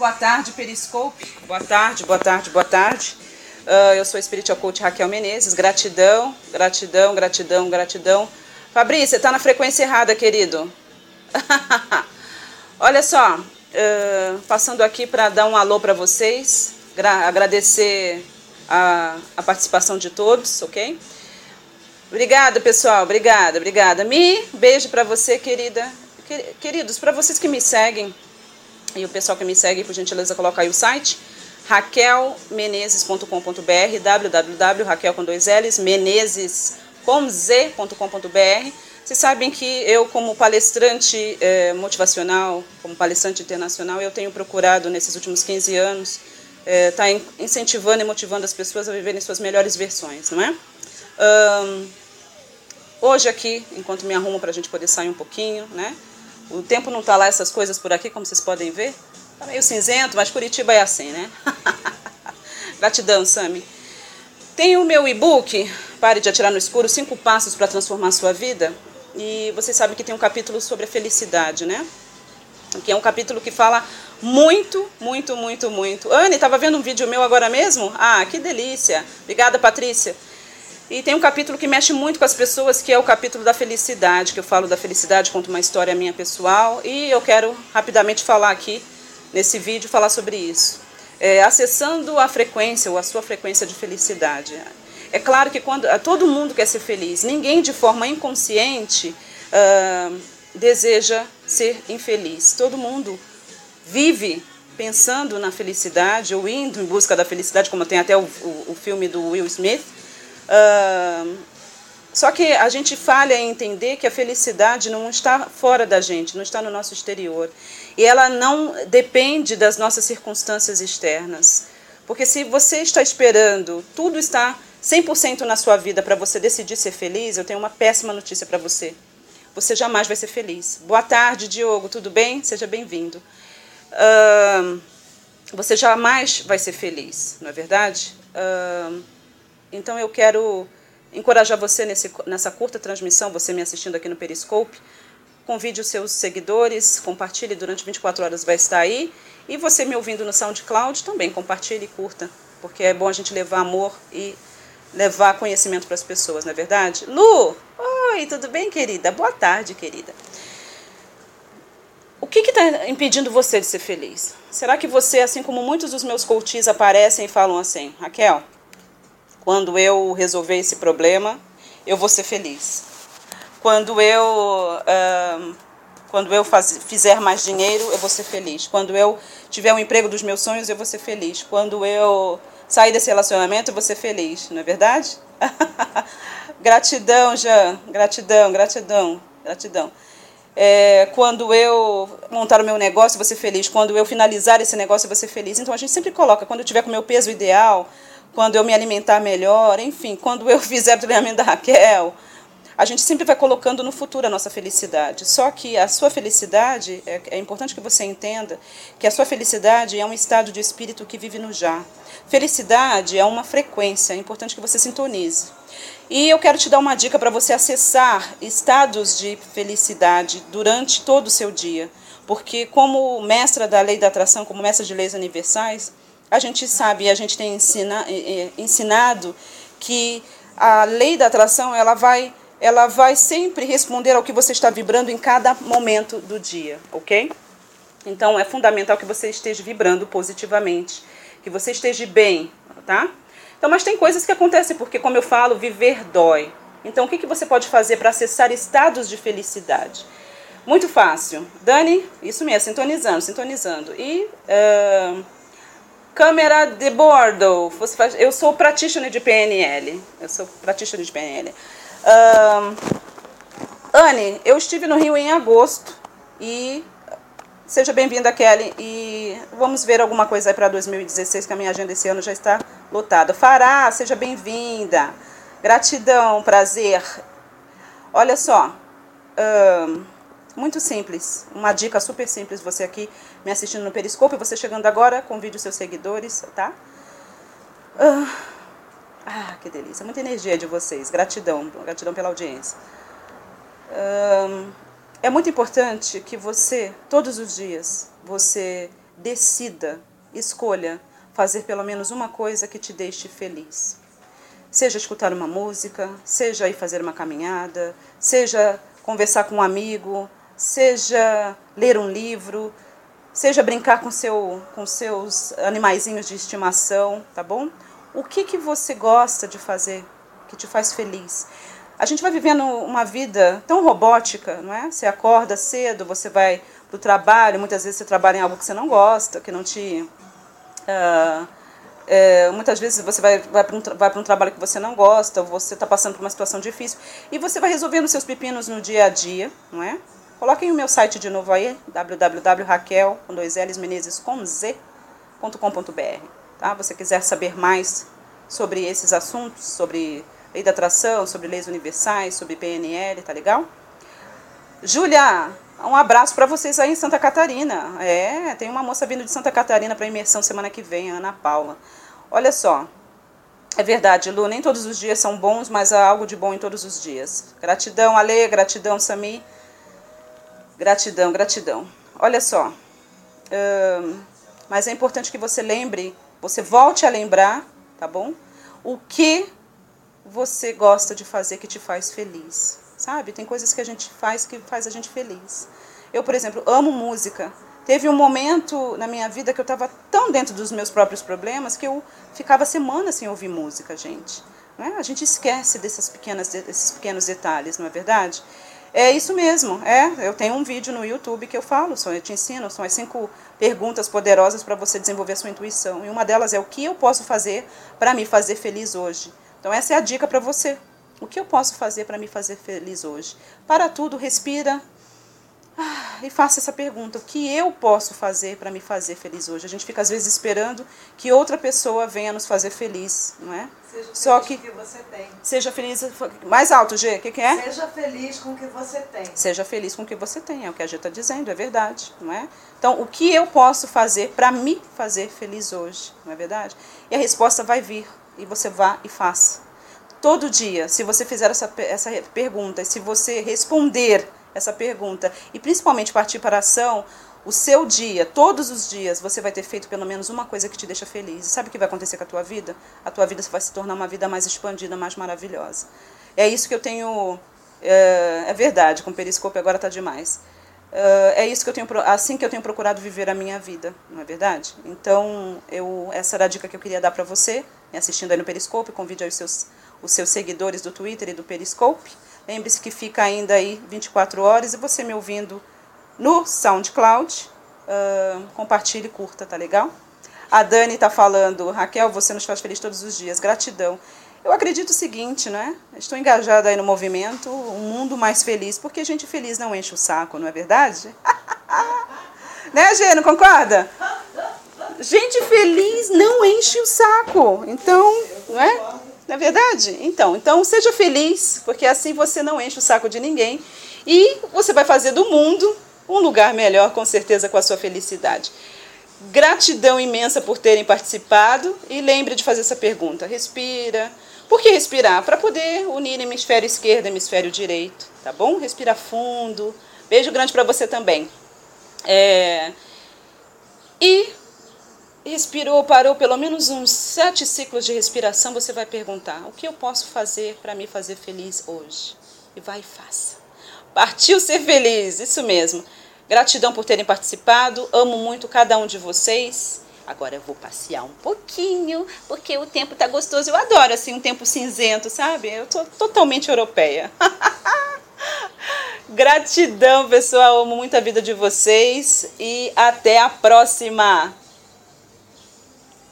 Boa tarde, Periscope. Boa tarde, boa tarde, boa tarde. Uh, eu sou a Spiritual Coach Raquel Menezes. Gratidão, gratidão, gratidão, gratidão. Fabrício, você está na frequência errada, querido. Olha só, uh, passando aqui para dar um alô para vocês, agradecer a, a participação de todos, ok? Obrigada, pessoal. Obrigada, obrigada. Mi, beijo para você, querida. Queridos, para vocês que me seguem, e o pessoal que me segue, por gentileza, coloca aí o site raquelmenezes.com.br, www.raquel com dois L's, menezes com z.com.br. Vocês sabem que eu, como palestrante eh, motivacional, como palestrante internacional, eu tenho procurado nesses últimos 15 anos estar eh, tá incentivando e motivando as pessoas a viverem suas melhores versões, não é? Um, hoje aqui, enquanto me arrumo para a gente poder sair um pouquinho, né? O tempo não está lá essas coisas por aqui, como vocês podem ver. Está meio cinzento, mas Curitiba é assim, né? Gratidão, Sami. Tem o meu e-book, Pare de Atirar no Escuro, Cinco Passos para Transformar Sua Vida. E vocês sabem que tem um capítulo sobre a felicidade, né? Que é um capítulo que fala muito, muito, muito, muito. Anne, estava vendo um vídeo meu agora mesmo? Ah, que delícia. Obrigada, Patrícia. E tem um capítulo que mexe muito com as pessoas, que é o capítulo da felicidade, que eu falo da felicidade, conto uma história minha pessoal, e eu quero rapidamente falar aqui, nesse vídeo, falar sobre isso. É, acessando a frequência, ou a sua frequência de felicidade. É claro que quando todo mundo quer ser feliz, ninguém de forma inconsciente uh, deseja ser infeliz. Todo mundo vive pensando na felicidade, ou indo em busca da felicidade, como tem até o, o, o filme do Will Smith, Uh, só que a gente falha em entender que a felicidade não está fora da gente, não está no nosso exterior. E ela não depende das nossas circunstâncias externas. Porque se você está esperando, tudo está 100% na sua vida para você decidir ser feliz, eu tenho uma péssima notícia para você. Você jamais vai ser feliz. Boa tarde, Diogo, tudo bem? Seja bem-vindo. Uh, você jamais vai ser feliz, não é verdade? Uh, então eu quero encorajar você nesse, nessa curta transmissão, você me assistindo aqui no Periscope. Convide os seus seguidores, compartilhe durante 24 horas, vai estar aí. E você me ouvindo no SoundCloud também, compartilhe e curta, porque é bom a gente levar amor e levar conhecimento para as pessoas, não é verdade? Lu, oi, tudo bem, querida? Boa tarde, querida. O que está impedindo você de ser feliz? Será que você, assim como muitos dos meus coaches aparecem e falam assim, Raquel, quando eu resolver esse problema, eu vou ser feliz. Quando eu, uh, quando eu faz, fizer mais dinheiro, eu vou ser feliz. Quando eu tiver um emprego dos meus sonhos, eu vou ser feliz. Quando eu sair desse relacionamento, eu vou ser feliz. Não é verdade? gratidão, Jean. Gratidão, gratidão, gratidão. É, quando eu montar o meu negócio, eu vou ser feliz. Quando eu finalizar esse negócio, eu vou ser feliz. Então a gente sempre coloca, quando eu tiver com o meu peso ideal, quando eu me alimentar melhor, enfim, quando eu fizer o treinamento da Raquel. A gente sempre vai colocando no futuro a nossa felicidade. Só que a sua felicidade, é, é importante que você entenda que a sua felicidade é um estado de espírito que vive no já. Felicidade é uma frequência, é importante que você sintonize. E eu quero te dar uma dica para você acessar estados de felicidade durante todo o seu dia. Porque, como mestra da lei da atração, como mestra de leis universais, a gente sabe, a gente tem ensina, ensinado que a lei da atração ela vai, ela vai sempre responder ao que você está vibrando em cada momento do dia, ok? Então é fundamental que você esteja vibrando positivamente, que você esteja bem, tá? Então, mas tem coisas que acontecem porque, como eu falo, viver dói. Então, o que, que você pode fazer para acessar estados de felicidade? Muito fácil. Dani, isso mesmo, sintonizando, sintonizando. E uh, Câmera de bordo. Eu sou practitioner de PNL. Eu sou practitioner de PNL. Um, Anne, eu estive no Rio em agosto e seja bem-vinda, Kelly. E vamos ver alguma coisa aí para 2016, que a minha agenda esse ano já está lotada. Fará, seja bem-vinda. Gratidão, prazer. Olha só. Um, muito simples, uma dica super simples, você aqui me assistindo no Periscope, você chegando agora, convide os seus seguidores, tá? Ah, ah que delícia, muita energia de vocês, gratidão, gratidão pela audiência. é muito importante que você, todos os dias, você decida, escolha fazer pelo menos uma coisa que te deixe feliz. Seja escutar uma música, seja ir fazer uma caminhada, seja conversar com um amigo, seja ler um livro, seja brincar com, seu, com seus animaizinhos de estimação, tá bom? O que, que você gosta de fazer que te faz feliz? A gente vai vivendo uma vida tão robótica, não é? Você acorda cedo, você vai para o trabalho, muitas vezes você trabalha em algo que você não gosta, que não te. Uh, é, muitas vezes você vai, vai para um, um trabalho que você não gosta, você está passando por uma situação difícil, e você vai resolvendo seus pepinos no dia a dia, não é? Coloquem o meu site de novo aí, www.raquel, com dois L's, Menezes, com Z.com.br. Tá? Você quiser saber mais sobre esses assuntos, sobre lei da atração, sobre leis universais, sobre PNL, tá legal? Júlia, um abraço para vocês aí em Santa Catarina. É, tem uma moça vindo de Santa Catarina para imersão semana que vem, Ana Paula. Olha só, é verdade, Lu, nem todos os dias são bons, mas há algo de bom em todos os dias. Gratidão, Ale, gratidão, Sami. Gratidão, gratidão. Olha só, hum, mas é importante que você lembre, você volte a lembrar, tá bom? O que você gosta de fazer que te faz feliz, sabe? Tem coisas que a gente faz que faz a gente feliz. Eu, por exemplo, amo música. Teve um momento na minha vida que eu estava tão dentro dos meus próprios problemas que eu ficava semanas sem ouvir música, gente. Né? A gente esquece dessas pequenas, desses pequenos detalhes, não é verdade? É isso mesmo, é. Eu tenho um vídeo no YouTube que eu falo, eu te ensino, são as cinco perguntas poderosas para você desenvolver sua intuição. E uma delas é o que eu posso fazer para me fazer feliz hoje. Então essa é a dica para você. O que eu posso fazer para me fazer feliz hoje? Para tudo, respira, e faça essa pergunta: o que eu posso fazer para me fazer feliz hoje? A gente fica às vezes esperando que outra pessoa venha nos fazer feliz, não é? Seja Só que, que você tem. Seja feliz. Mais alto, G, o que, que, é? Seja feliz com o que você tem. Seja feliz com o que você tem, é o que a G está dizendo, é verdade, não é? Então, o que eu posso fazer para me fazer feliz hoje, não é verdade? E a resposta vai vir, e você vá e faça. Todo dia, se você fizer essa, essa pergunta, se você responder essa pergunta e principalmente partir para a ação, o seu dia, todos os dias, você vai ter feito pelo menos uma coisa que te deixa feliz. E sabe o que vai acontecer com a tua vida? A tua vida vai se tornar uma vida mais expandida, mais maravilhosa. É isso que eu tenho. É, é verdade, com o periscope agora está demais. É, é isso que eu tenho, assim que eu tenho procurado viver a minha vida, não é verdade? Então, eu, essa era a dica que eu queria dar para você, me assistindo aí no Periscope. Convide aí os seus, os seus seguidores do Twitter e do Periscope. Lembre-se que fica ainda aí 24 horas e você me ouvindo no SoundCloud. Uh, compartilhe e curta, tá legal? A Dani está falando, Raquel, você nos faz feliz todos os dias. Gratidão. Eu acredito o seguinte, né? Estou engajada aí no movimento, um mundo mais feliz, porque gente feliz não enche o saco, não é verdade? né, Gê, concorda? Gente feliz não enche o saco. Então, não é? Não é verdade? Então, então seja feliz, porque assim você não enche o saco de ninguém e você vai fazer do mundo um lugar melhor, com certeza, com a sua felicidade. Gratidão imensa por terem participado e lembre de fazer essa pergunta. Respira. Por que respirar? Para poder unir hemisfério esquerdo e hemisfério direito, tá bom? Respira fundo. Beijo grande para você também. É... E respirou, parou pelo menos uns sete ciclos de respiração, você vai perguntar: o que eu posso fazer para me fazer feliz hoje? E vai e faça. Partiu ser feliz, isso mesmo. Gratidão por terem participado, amo muito cada um de vocês. Agora eu vou passear um pouquinho, porque o tempo tá gostoso. Eu adoro assim um tempo cinzento, sabe? Eu tô totalmente europeia. Gratidão, pessoal. Amo muito a vida de vocês e até a próxima.